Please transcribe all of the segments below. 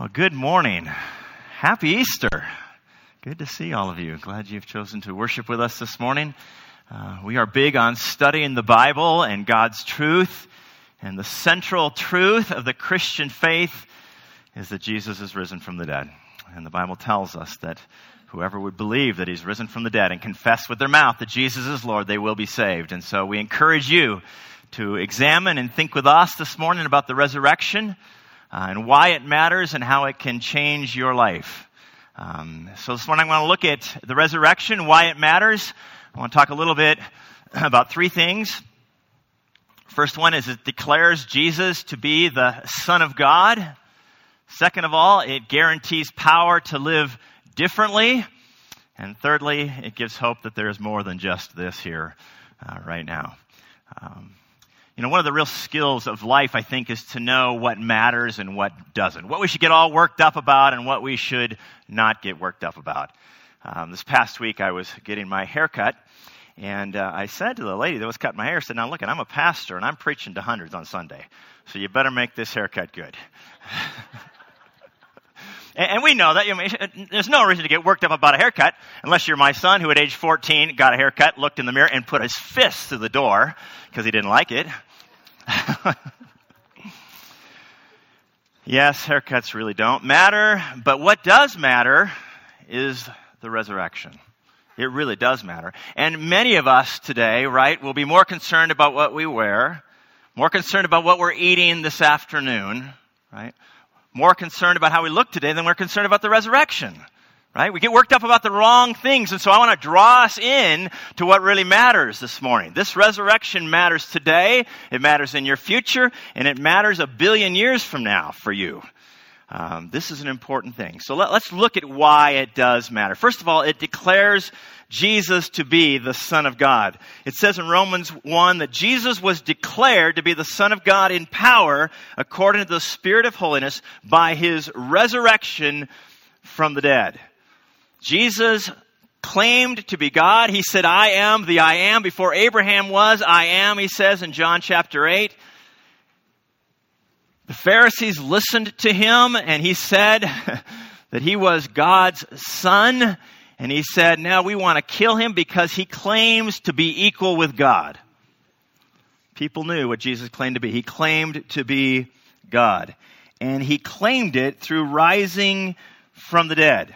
Well, good morning. Happy Easter. Good to see all of you. Glad you've chosen to worship with us this morning. Uh, we are big on studying the Bible and God's truth. And the central truth of the Christian faith is that Jesus is risen from the dead. And the Bible tells us that whoever would believe that he's risen from the dead and confess with their mouth that Jesus is Lord, they will be saved. And so we encourage you to examine and think with us this morning about the resurrection uh, and why it matters and how it can change your life. Um, so this morning I want to look at the resurrection, why it matters. I want to talk a little bit about three things. First one is it declares Jesus to be the Son of God. Second of all, it guarantees power to live differently. And thirdly, it gives hope that there is more than just this here uh, right now. Um, you know, one of the real skills of life, I think, is to know what matters and what doesn't. What we should get all worked up about and what we should not get worked up about. Um, this past week, I was getting my hair cut, and uh, I said to the lady that was cutting my hair, I said, Now look, I'm a pastor and I'm preaching to hundreds on Sunday, so you better make this haircut good. And we know that. You know, there's no reason to get worked up about a haircut unless you're my son who at age 14 got a haircut, looked in the mirror, and put his fist through the door because he didn't like it. yes, haircuts really don't matter, but what does matter is the resurrection. It really does matter. And many of us today, right, will be more concerned about what we wear, more concerned about what we're eating this afternoon, right? more concerned about how we look today than we're concerned about the resurrection. Right? We get worked up about the wrong things, and so I want to draw us in to what really matters this morning. This resurrection matters today, it matters in your future, and it matters a billion years from now for you. Um, this is an important thing. So let, let's look at why it does matter. First of all, it declares Jesus to be the Son of God. It says in Romans 1 that Jesus was declared to be the Son of God in power according to the Spirit of holiness by his resurrection from the dead. Jesus claimed to be God. He said, I am the I am. Before Abraham was, I am, he says in John chapter 8. The Pharisees listened to him and he said that he was God's son. And he said, now we want to kill him because he claims to be equal with God. People knew what Jesus claimed to be. He claimed to be God. And he claimed it through rising from the dead.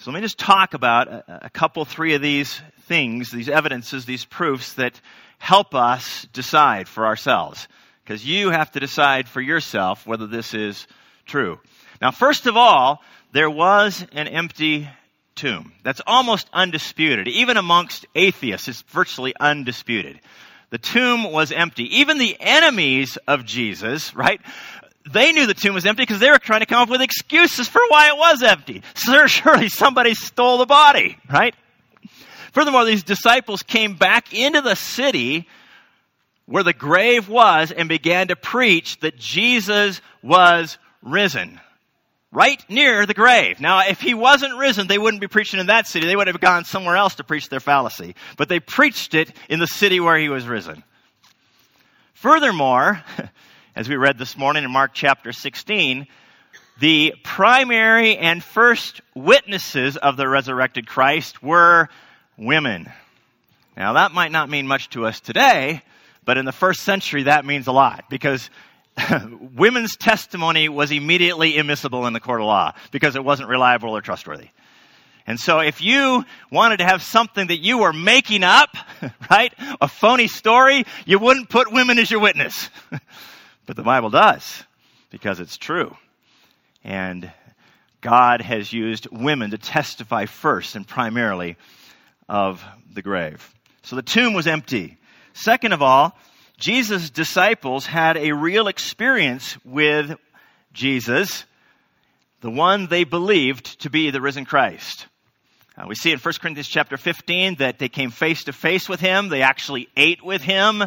So let me just talk about a, a couple, three of these things, these evidences, these proofs that help us decide for ourselves because you have to decide for yourself whether this is true. Now, first of all, there was an empty tomb. That's almost undisputed. Even amongst atheists, it's virtually undisputed. The tomb was empty. Even the enemies of Jesus, right? They knew the tomb was empty because they were trying to come up with excuses for why it was empty. So surely somebody stole the body, right? Furthermore, these disciples came back into the city where the grave was and began to preach that Jesus was risen. Right near the grave. Now, if he wasn't risen, they wouldn't be preaching in that city. They would have gone somewhere else to preach their fallacy. But they preached it in the city where he was risen. Furthermore, as we read this morning in Mark chapter 16, the primary and first witnesses of the resurrected Christ were women. Now, that might not mean much to us today, but in the first century, that means a lot because women's testimony was immediately immiscible in the court of law because it wasn't reliable or trustworthy. And so if you wanted to have something that you were making up, right, a phony story, you wouldn't put women as your witness. but the Bible does because it's true. And God has used women to testify first and primarily of the grave. So the tomb was empty. Second of all, Jesus' disciples had a real experience with Jesus, the one they believed to be the risen Christ. Uh, we see in 1 Corinthians chapter 15 that they came face to face with him. They actually ate with him.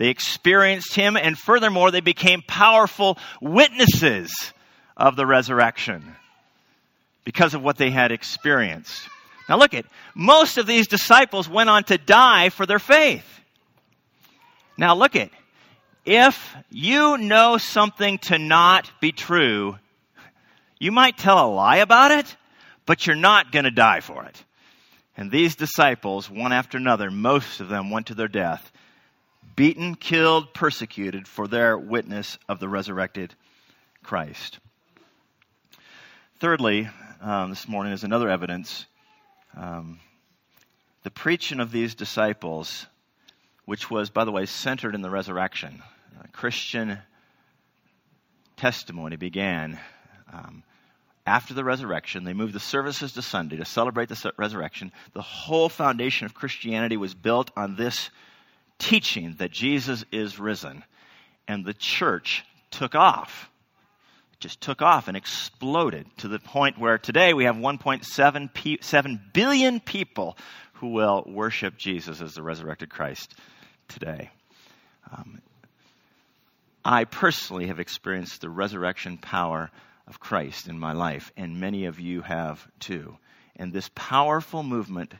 They experienced him. And furthermore, they became powerful witnesses of the resurrection because of what they had experienced. Now look at, most of these disciples went on to die for their faith. Now look at, if you know something to not be true, You might tell a lie about it, but you're not going to die for it. And these disciples, one after another, most of them went to their death, beaten, killed, persecuted for their witness of the resurrected Christ. Thirdly, um, this morning is another evidence. Um, the preaching of these disciples, which was, by the way, centered in the resurrection. Christian testimony began um, after the resurrection. They moved the services to Sunday to celebrate the resurrection. The whole foundation of Christianity was built on this teaching that Jesus is risen. And the church took off. It just took off and exploded to the point where today we have 1.7 billion people who will worship Jesus as the resurrected Christ today. Um, I personally have experienced the resurrection power of Christ in my life, and many of you have too. And this powerful movement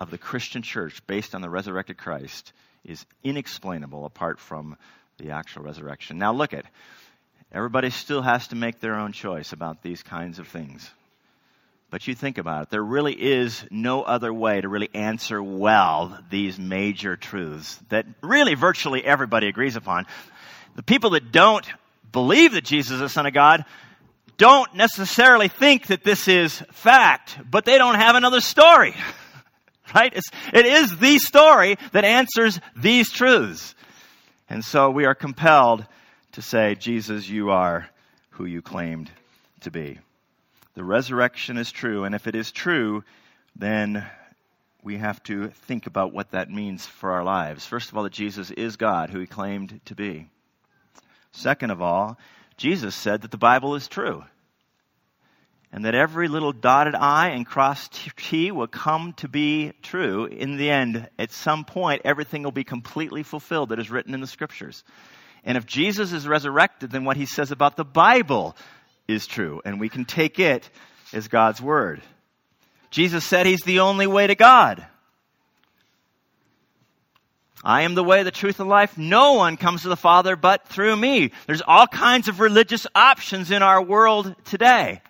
of the Christian church based on the resurrected Christ is inexplainable apart from the actual resurrection. Now, look at everybody still has to make their own choice about these kinds of things. But you think about it, there really is no other way to really answer well these major truths that really virtually everybody agrees upon. The people that don't believe that Jesus is the Son of God don't necessarily think that this is fact, but they don't have another story. right? It's, it is the story that answers these truths. And so we are compelled to say, Jesus, you are who you claimed to be. The resurrection is true, and if it is true, then we have to think about what that means for our lives. First of all, that Jesus is God, who he claimed to be. Second of all, Jesus said that the Bible is true. And that every little dotted I and crossed T will come to be true. In the end, at some point, everything will be completely fulfilled that is written in the scriptures. And if Jesus is resurrected, then what he says about the Bible is true. And we can take it as God's word. Jesus said he's the only way to God. I am the way, the truth, and life. No one comes to the Father but through me. There's all kinds of religious options in our world today.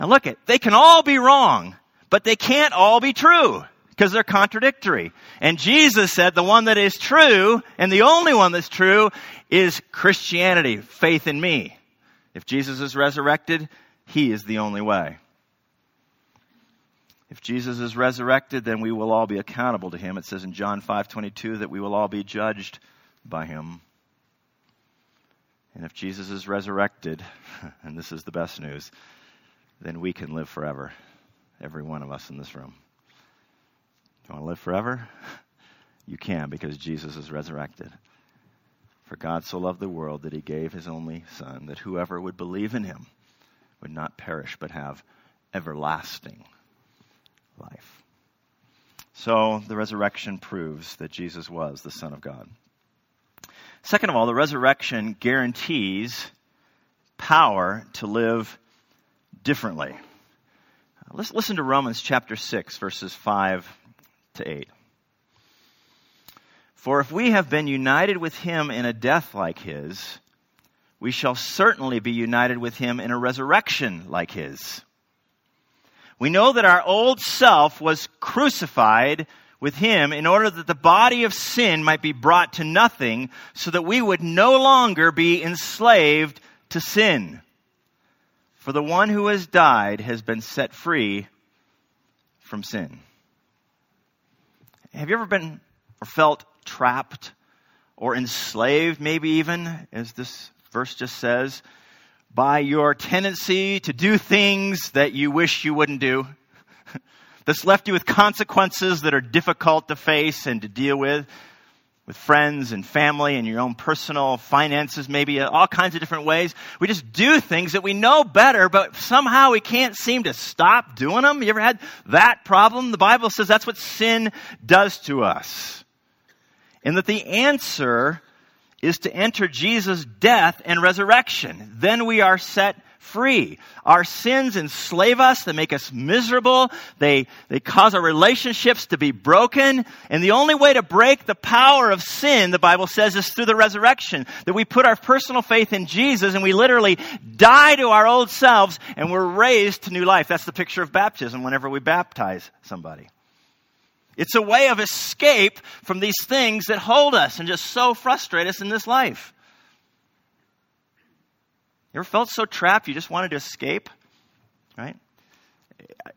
Now look at, they can all be wrong, but they can't all be true because they're contradictory. And Jesus said the one that is true and the only one that's true is Christianity, faith in me. If Jesus is resurrected, he is the only way. If Jesus is resurrected, then we will all be accountable to him. It says in John 5:22 that we will all be judged by him. And if Jesus is resurrected, and this is the best news, then we can live forever. Every one of us in this room. You want to live forever? You can because Jesus is resurrected. For God so loved the world that he gave his only Son, that whoever would believe in him would not perish but have everlasting life. So the resurrection proves that Jesus was the Son of God. Second of all, the resurrection guarantees power to live differently. Uh, Let's listen to Romans chapter 6, verses 5 to 8. For if we have been united with him in a death like his, we shall certainly be united with him in a resurrection like his. We know that our old self was crucified with him in order that the body of sin might be brought to nothing so that we would no longer be enslaved to sin. For the one who has died has been set free from sin. Have you ever been or felt trapped or enslaved, maybe even, as this verse just says, by your tendency to do things that you wish you wouldn't do. That's left you with consequences that are difficult to face and to deal with, with friends and family and your own personal finances, maybe uh, all kinds of different ways. We just do things that we know better, but somehow we can't seem to stop doing them. You ever had that problem? The Bible says that's what sin does to us. And that the answer is to enter Jesus' death and resurrection. Then we are set free. Our sins enslave us, they make us miserable, they, they cause our relationships to be broken. And the only way to break the power of sin, the Bible says, is through the resurrection. That we put our personal faith in Jesus and we literally die to our old selves and we're raised to new life. That's the picture of baptism whenever we baptize somebody. It's a way of escape from these things that hold us and just so frustrate us in this life. You ever felt so trapped you just wanted to escape? Right?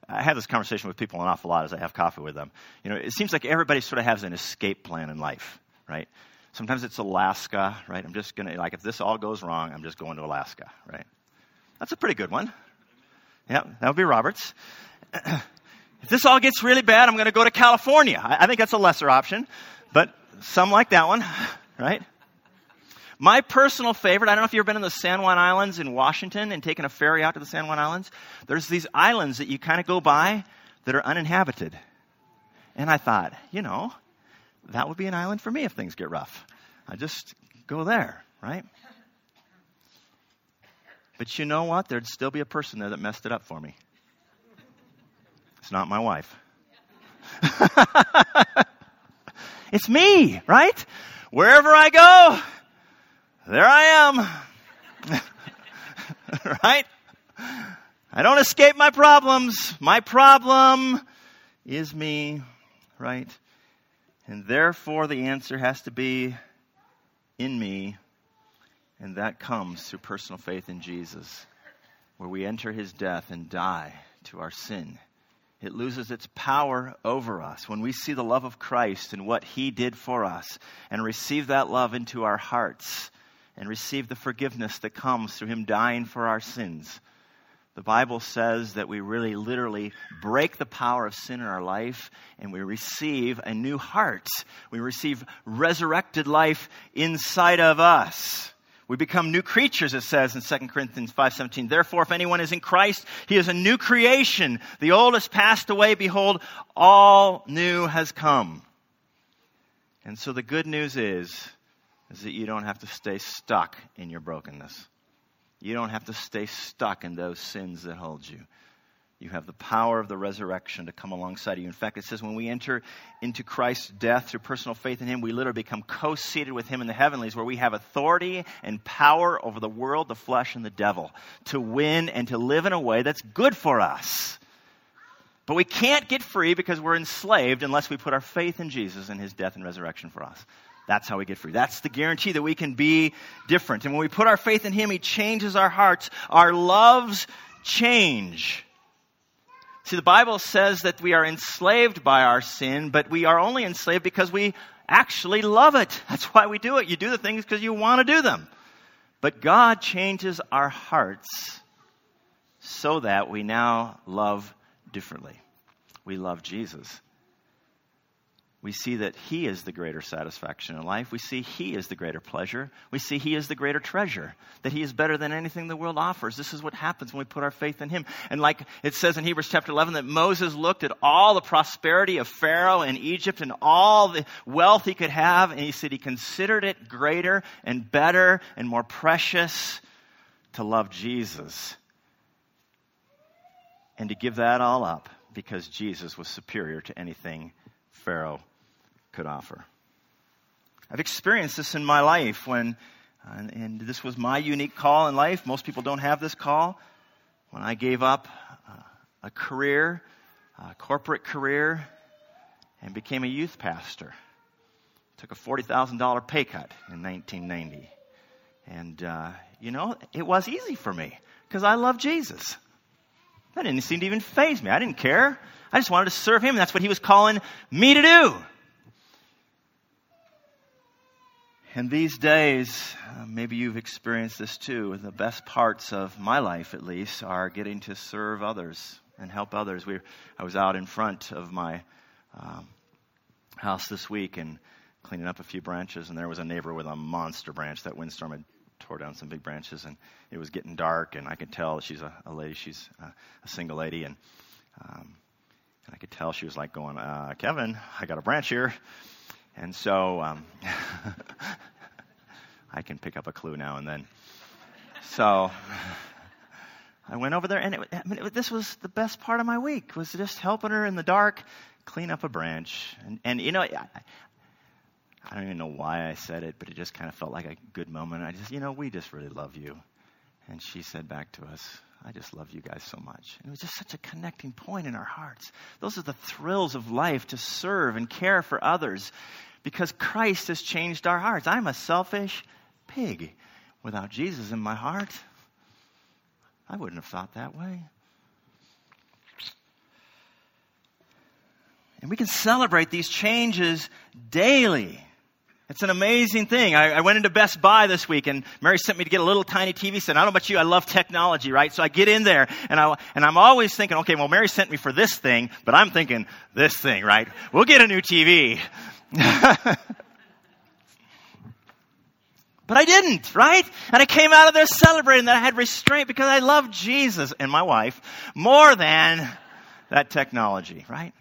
I have this conversation with people an awful lot as I have coffee with them. You know, it seems like everybody sort of has an escape plan in life, right? Sometimes it's Alaska, right? I'm just going to, like, if this all goes wrong, I'm just going to Alaska, right? That's a pretty good one. Yeah, that would be Roberts. if this all gets really bad, I'm going to go to California. I, I think that's a lesser option, but some like that one, right? My personal favorite, I don't know if you've ever been in the San Juan Islands in Washington and taken a ferry out to the San Juan Islands. There's these islands that you kind of go by that are uninhabited. And I thought, you know, that would be an island for me if things get rough. I just go there, right? But you know what? There'd still be a person there that messed it up for me. It's not my wife. it's me, right? Wherever I go, there I am. right? I don't escape my problems. My problem is me, right? And therefore, the answer has to be in me, and that comes through personal faith in Jesus, where we enter his death and die to our sin. It loses its power over us when we see the love of Christ and what he did for us and receive that love into our hearts and receive the forgiveness that comes through Him dying for our sins. The Bible says that we really literally break the power of sin in our life and we receive a new heart. We receive resurrected life inside of us. We become new creatures, it says in 2 Corinthians 5.17. Therefore, if anyone is in Christ, he is a new creation. The old has passed away. Behold, all new has come. And so the good news is is that you don't have to stay stuck in your brokenness. You don't have to stay stuck in those sins that hold you. You have the power of the resurrection to come alongside you. In fact, it says when we enter into Christ's death through personal faith in Him, we literally become co seated with Him in the heavenlies, where we have authority and power over the world, the flesh, and the devil to win and to live in a way that's good for us. But we can't get free because we're enslaved unless we put our faith in Jesus and His death and resurrection for us. That's how we get free. That's the guarantee that we can be different. And when we put our faith in Him, He changes our hearts. Our loves change. See, the Bible says that we are enslaved by our sin, but we are only enslaved because we actually love it. That's why we do it. You do the things because you want to do them. But God changes our hearts so that we now love differently. We love Jesus we see that He is the greater satisfaction in life. We see He is the greater pleasure. We see He is the greater treasure, that He is better than anything the world offers. This is what happens when we put our faith in Him. And like it says in Hebrews chapter 11, that Moses looked at all the prosperity of Pharaoh in Egypt and all the wealth he could have, and he said he considered it greater and better and more precious to love Jesus and to give that all up because Jesus was superior to anything Pharaoh could offer. I've experienced this in my life when, uh, and this was my unique call in life. Most people don't have this call. When I gave up uh, a career, a corporate career, and became a youth pastor. Took a $40,000 pay cut in 1990. And, uh, you know, it was easy for me because I love Jesus. That didn't seem to even faze me. I didn't care. I just wanted to serve him. and That's what he was calling me to do. And these days, uh, maybe you've experienced this too. The best parts of my life, at least, are getting to serve others and help others. We, I was out in front of my um, house this week and cleaning up a few branches, and there was a neighbor with a monster branch. That windstorm had tore down some big branches, and it was getting dark, and I could tell she's a, a lady, she's a, a single lady, and um, I could tell she was like going, uh, Kevin, I got a branch here. And so um, I can pick up a clue now and then. So I went over there, and it, I mean, it, this was the best part of my week was just helping her in the dark clean up a branch. And, and you know, I, I don't even know why I said it, but it just kind of felt like a good moment. I just, you know, we just really love you. And she said back to us, I just love you guys so much. And it was just such a connecting point in our hearts. Those are the thrills of life to serve and care for others because Christ has changed our hearts. I'm a selfish pig. Without Jesus in my heart, I wouldn't have thought that way. And we can celebrate these changes daily. It's an amazing thing. I, I, went into Best Buy this week and Mary sent me to get a little tiny TV set. I don't know about you, I love technology, right? So I get in there and, I, and I'm always thinking, okay, well, Mary sent me for this thing, but I'm thinking this thing, right? We'll get a new TV. but I didn't, right? And I came out of there celebrating that I had restraint because I love Jesus and my wife more than that technology, right?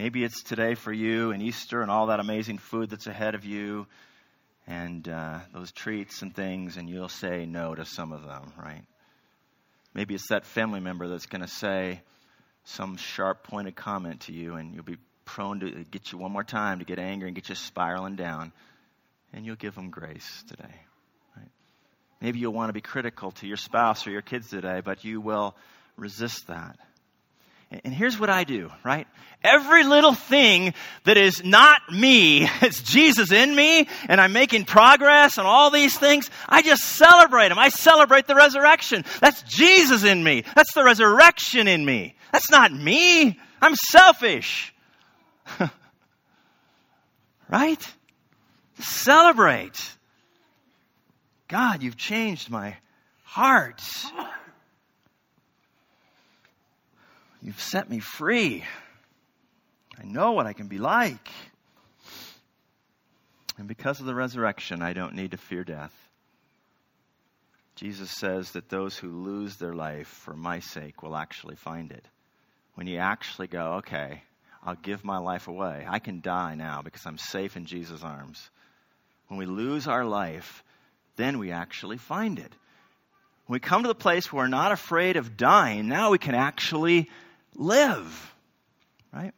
Maybe it's today for you and Easter and all that amazing food that's ahead of you and uh, those treats and things, and you'll say no to some of them, right? Maybe it's that family member that's going to say some sharp pointed comment to you, and you'll be prone to get you one more time to get angry and get you spiraling down, and you'll give them grace today. Right? Maybe you'll want to be critical to your spouse or your kids today, but you will resist that. And here's what I do, right? Every little thing that is not me, it's Jesus in me, and I'm making progress on all these things, I just celebrate them. I celebrate the resurrection. That's Jesus in me. That's the resurrection in me. That's not me. I'm selfish. right? Celebrate. God, you've changed my heart. You've set me free. I know what I can be like. And because of the resurrection, I don't need to fear death. Jesus says that those who lose their life for my sake will actually find it. When you actually go, okay, I'll give my life away. I can die now because I'm safe in Jesus' arms. When we lose our life, then we actually find it. When we come to the place where we're not afraid of dying, now we can actually live. Right?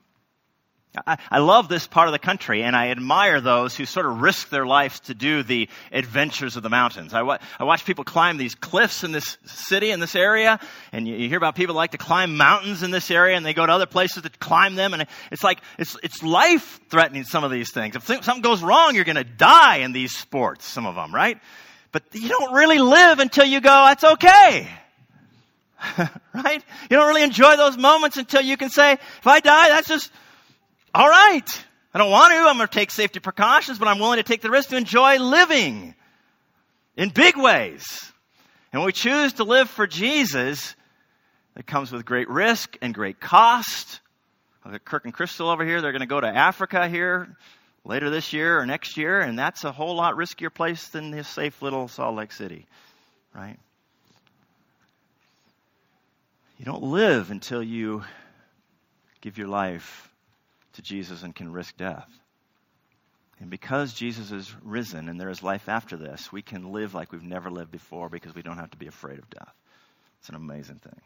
I, I, love this part of the country and I admire those who sort of risk their lives to do the adventures of the mountains. I, I watch people climb these cliffs in this city, in this area, and you, you hear about people like to climb mountains in this area and they go to other places to climb them and it's like, it's, it's life threatening some of these things. If th- something goes wrong, you're gonna die in these sports, some of them, right? But you don't really live until you go, that's okay. right? You don't really enjoy those moments until you can say, if I die, that's just all right. I don't want to. I'm going to take safety precautions, but I'm willing to take the risk to enjoy living in big ways. And when we choose to live for Jesus, it comes with great risk and great cost. Kirk and Crystal over here, they're going to go to Africa here later this year or next year, and that's a whole lot riskier place than this safe little Salt Lake City, right? You don't live until you give your life to Jesus and can risk death. And because Jesus is risen and there is life after this, we can live like we've never lived before because we don't have to be afraid of death. It's an amazing thing.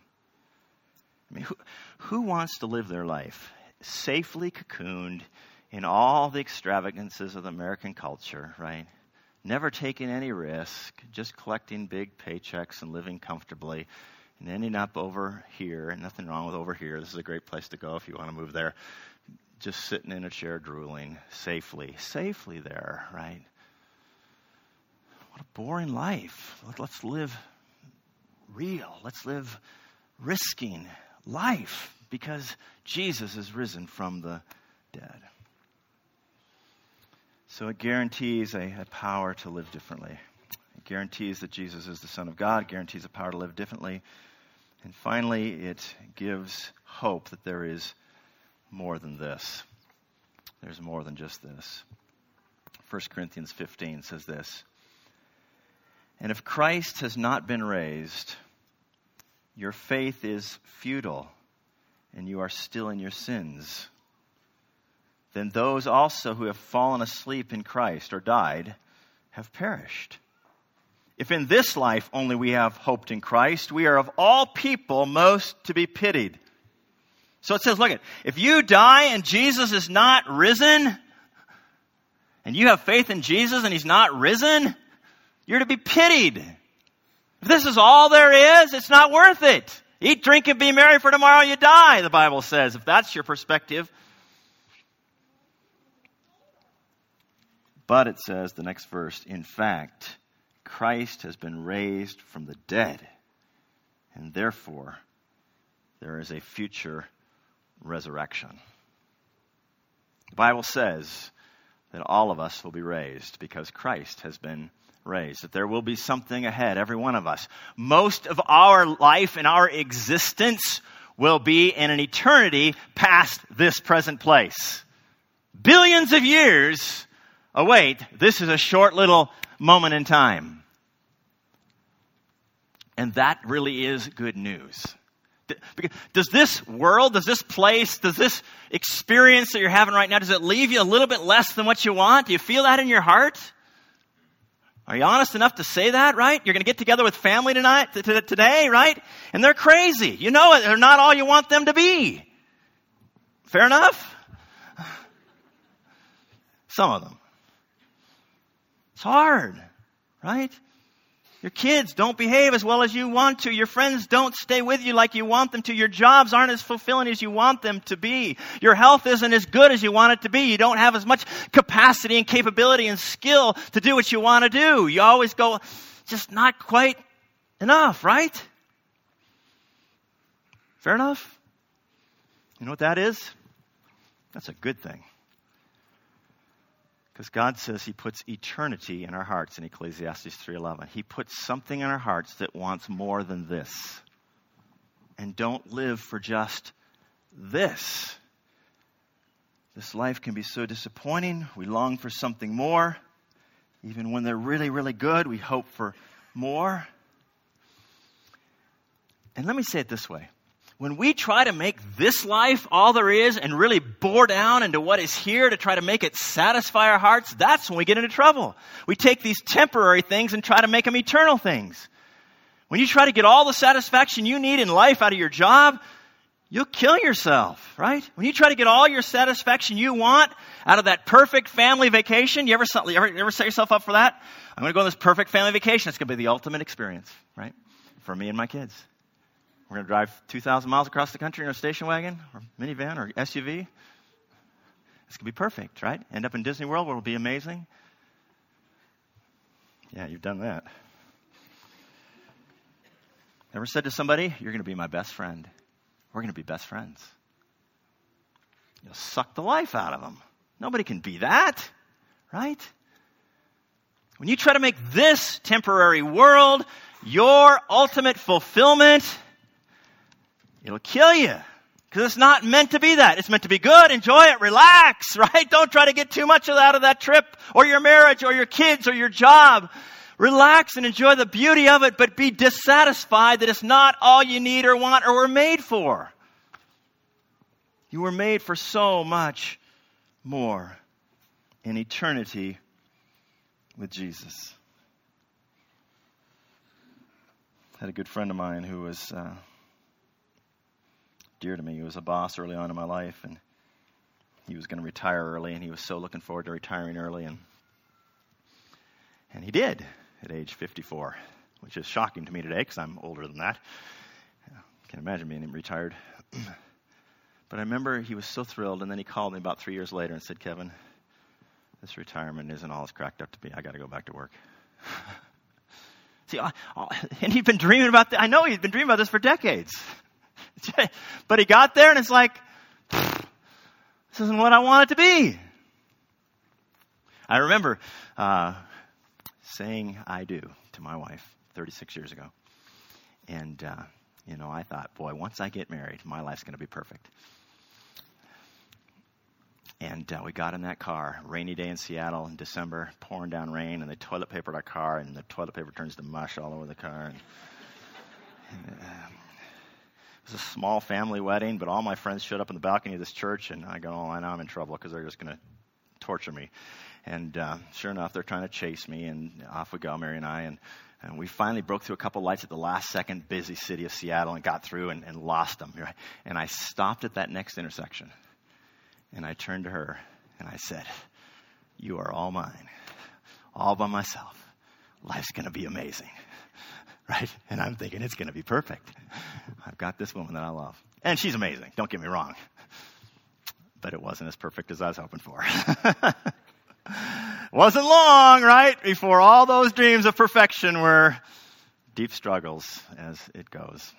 I mean, who, who wants to live their life safely cocooned in all the extravagances of the American culture, right? Never taking any risk, just collecting big paychecks and living comfortably and ending up over here, and nothing wrong with over here. This is a great place to go if you want to move there. Just sitting in a chair drooling safely, safely there, right? What a boring life. Let's live real. Let's live risking life because Jesus is risen from the dead. So it guarantees a, a power to live differently. Guarantees that Jesus is the Son of God, guarantees the power to live differently. And finally, it gives hope that there is more than this. There's more than just this. 1 Corinthians 15 says this And if Christ has not been raised, your faith is futile, and you are still in your sins. Then those also who have fallen asleep in Christ or died have perished. If in this life only we have hoped in Christ, we are of all people most to be pitied. So it says, look at, if you die and Jesus is not risen, and you have faith in Jesus and he's not risen, you're to be pitied. If this is all there is, it's not worth it. Eat, drink, and be merry, for tomorrow you die, the Bible says, if that's your perspective. But it says, the next verse, in fact, Christ has been raised from the dead, and therefore there is a future resurrection. The Bible says that all of us will be raised because Christ has been raised, that there will be something ahead, every one of us. Most of our life and our existence will be in an eternity past this present place. Billions of years await. This is a short little moment in time. And that really is good news. Does this world, does this place, does this experience that you're having right now, does it leave you a little bit less than what you want? Do you feel that in your heart? Are you honest enough to say that, right? You're going to get together with family tonight, today, right? And they're crazy. You know it. They're not all you want them to be. Fair enough? Some of them. It's hard, right? Your kids don't behave as well as you want to. Your friends don't stay with you like you want them to. Your jobs aren't as fulfilling as you want them to be. Your health isn't as good as you want it to be. You don't have as much capacity and capability and skill to do what you want to do. You always go, just not quite enough, right? Fair enough? You know what that is? That's a good thing. Because God says he puts eternity in our hearts in Ecclesiastes 3:11. He puts something in our hearts that wants more than this. And don't live for just this. This life can be so disappointing. We long for something more. Even when they're really, really good, we hope for more. And let me say it this way when we try to make this life all there is and really bore down into what is here to try to make it satisfy our hearts, that's when we get into trouble. We take these temporary things and try to make them eternal things. When you try to get all the satisfaction you need in life out of your job, you'll kill yourself, right? When you try to get all your satisfaction you want out of that perfect family vacation, you ever, you ever, you ever set yourself up for that? I'm going to go on this perfect family vacation. It's going to be the ultimate experience, right? For me and my kids. We're going to drive 2,000 miles across the country in a station wagon or minivan or SUV. Going to be perfect, right? End up in Disney World where it'll be amazing. Yeah, you've done that. Ever said to somebody, You're going to be my best friend? We're going to be best friends. You'll suck the life out of them. Nobody can be that, right? When you try to make this temporary world your ultimate fulfillment, It'll kill you. Because it's not meant to be that. It's meant to be good, enjoy it, relax, right? Don't try to get too much out of that trip, or your marriage, or your kids, or your job. Relax and enjoy the beauty of it, but be dissatisfied that it's not all you need or want or were made for. You were made for so much more in eternity with Jesus. I had a good friend of mine who was. Uh, dear to me. He was a boss early on in my life, and he was going to retire early, and he was so looking forward to retiring early, and and he did at age 54, which is shocking to me today because I'm older than that. Can't imagine being retired. but I remember he was so thrilled, and then he called me about three years later and said, "Kevin, this retirement isn't all it's cracked up to be. I got to go back to work." See, I, I, and he'd been dreaming about. this. I know he'd been dreaming about this for decades. but he got there and it's like, this isn't what I want it to be. I remember uh, saying I do to my wife 36 years ago. And, uh, you know, I thought, boy, once I get married, my life's going to be perfect. And uh, we got in that car, rainy day in Seattle in December, pouring down rain, and they toilet papered our car, and the toilet paper turns to mush all over the car. And, and, uh, was a small family wedding, but all my friends showed up in the balcony of this church, and I go, oh, I know I'm in trouble because they're just going to torture me. And uh, sure enough, they're trying to chase me, and off we go, Mary and I. And And we finally broke through a couple lights at the last second, busy city of Seattle, and got through and, and lost them. And I stopped at that next intersection. And I turned to her and I said, You are all mine, all by myself. Life's going to be amazing. Right? And I'm thinking it's going to be perfect. I've got this woman that I love. And she's amazing, don't get me wrong. But it wasn't as perfect as I was hoping for. wasn't long, right? Before all those dreams of perfection were deep struggles as it goes.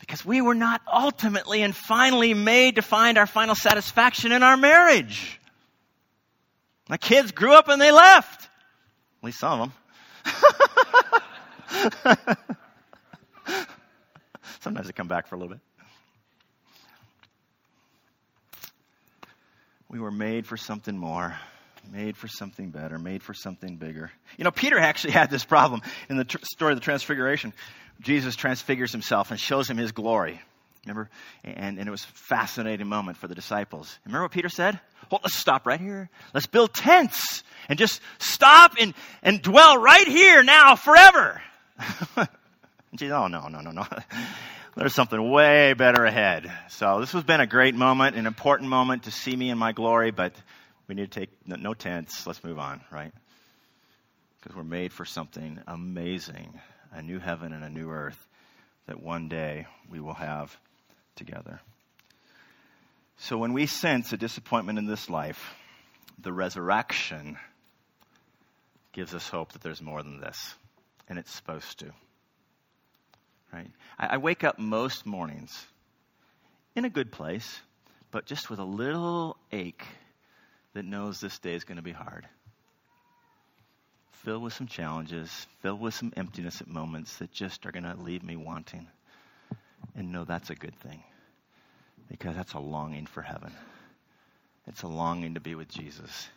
Because we were not ultimately and finally made to find our final satisfaction in our marriage. My kids grew up and they left. At least some of them. Sometimes they come back for a little bit. We were made for something more, made for something better, made for something bigger. You know, Peter actually had this problem in the tr- story of the Transfiguration. Jesus transfigures himself and shows him his glory. Remember? And, and it was a fascinating moment for the disciples. Remember what Peter said? Well, let's stop right here. Let's build tents and just stop and, and dwell right here now forever. And she said, oh, no, no, no, no. There's something way better ahead. So this has been a great moment, an important moment to see me in my glory, but we need to take no, no tents. Let's move on, right? Because we're made for something amazing a new heaven and a new earth that one day we will have together. So when we sense a disappointment in this life, the resurrection gives us hope that there's more than this, and it's supposed to. Right? I, I wake up most mornings in a good place, but just with a little ache that knows this day is going to be hard. Filled with some challenges, filled with some emptiness at moments that just are going to leave me wanting. And know that's a good thing because that's a longing for heaven. It's a longing to be with Jesus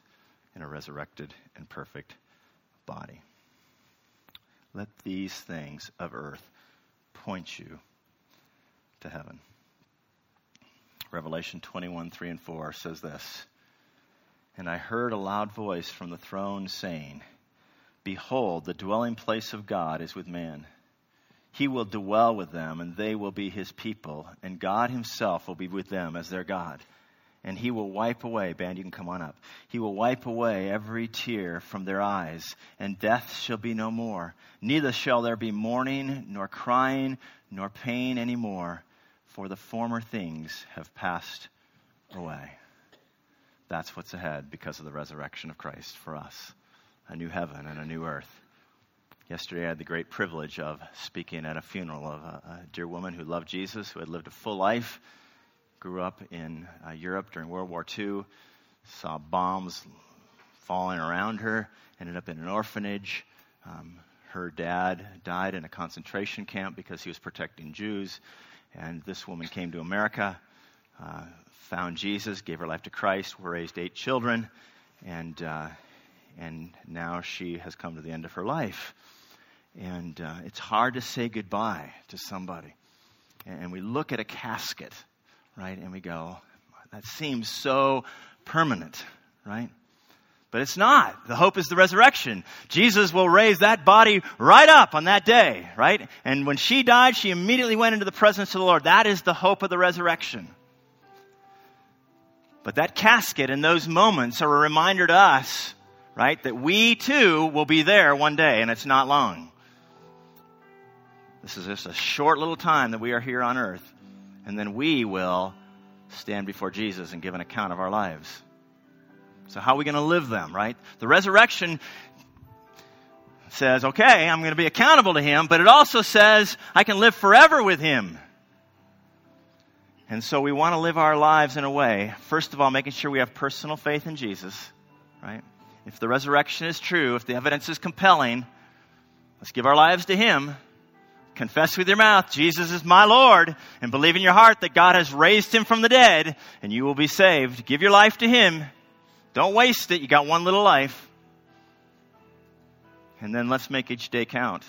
in a resurrected and perfect body. Let these things of earth point you to heaven. Revelation 21, 3 and 4 says this And I heard a loud voice from the throne saying, Behold, the dwelling place of God is with man he will dwell with them, and they will be his people, and God himself will be with them as their God. And he will wipe away, band, you can come on up. He will wipe away every tear from their eyes, and death shall be no more. Neither shall there be mourning, nor crying, nor pain any more, for the former things have passed away. That's what's ahead because of the resurrection of Christ for us a new heaven and a new earth. Yesterday, I had the great privilege of speaking at a funeral of a, a dear woman who loved Jesus, who had lived a full life, grew up in uh, Europe during World War II, saw bombs falling around her, ended up in an orphanage. Um, her dad died in a concentration camp because he was protecting Jews. And this woman came to America, uh, found Jesus, gave her life to Christ, raised eight children, and, uh, and now she has come to the end of her life. And uh, it's hard to say goodbye to somebody. And we look at a casket, right, and we go, that seems so permanent, right? But it's not. The hope is the resurrection. Jesus will raise that body right up on that day, right? And when she died, she immediately went into the presence of the Lord. That is the hope of the resurrection. But that casket and those moments are a reminder to us, right, that we too will be there one day, and it's not long. This is just a short little time that we are here on earth, and then we will stand before Jesus and give an account of our lives. So, how are we going to live them, right? The resurrection says, okay, I'm going to be accountable to Him, but it also says I can live forever with Him. And so we want to live our lives in a way, first of all, making sure we have personal faith in Jesus, right? If the resurrection is true, if the evidence is compelling, let's give our lives to Him confess with your mouth, Jesus is my Lord, and believe in your heart that God has raised him from the dead, and you will be saved. Give your life to him. Don't waste it. You got one little life. And then let's make each day count.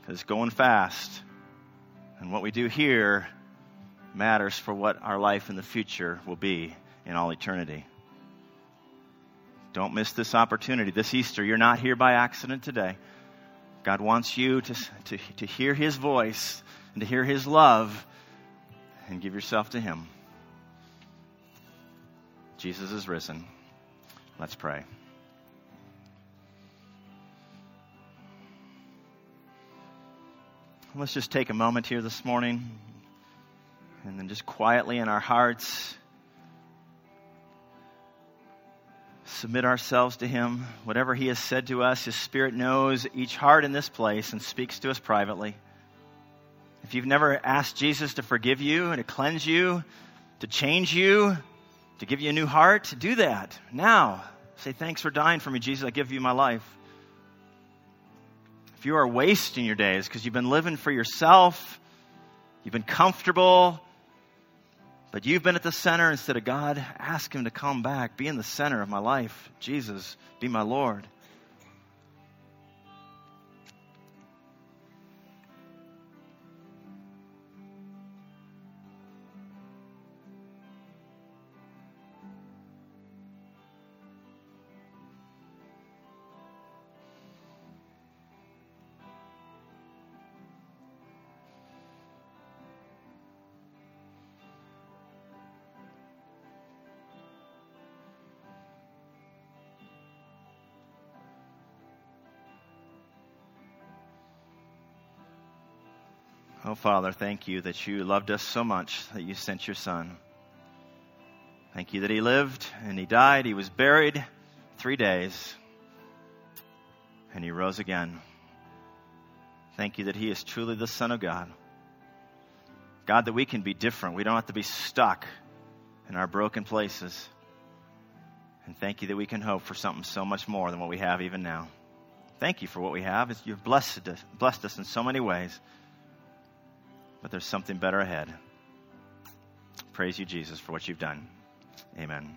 Because it's going fast. And what we do here matters for what our life in the future will be in all eternity. Don't miss this opportunity. This Easter, you're not here by accident today. God wants you to, to, to hear His voice and to hear His love and give yourself to Him. Jesus is risen. Let's pray. Let's just take a moment here this morning and then just quietly in our hearts submit ourselves to Him. Whatever He has said to us, His Spirit knows each heart in this place and speaks to us privately. If you've never asked Jesus to forgive you and to cleanse you, to change you, to give you a new heart, do that now. Say, Thanks for dying for me, Jesus. I give you my life. If you are wasting your days because you've been living for yourself, you've been comfortable, but you've been at the center instead of God, ask Him to come back. Be in the center of my life. Jesus, be my Lord. Oh, Father, thank you that you loved us so much that you sent your Son. Thank you that he lived and he died. He was buried three days and he rose again. Thank you that he is truly the Son of God. God, that we can be different. We don't have to be stuck in our broken places. And thank you that we can hope for something so much more than what we have even now. Thank you for what we have. You've blessed us, blessed us in so many ways but there's something better ahead. Praise you, Jesus, for what you've done. Amen.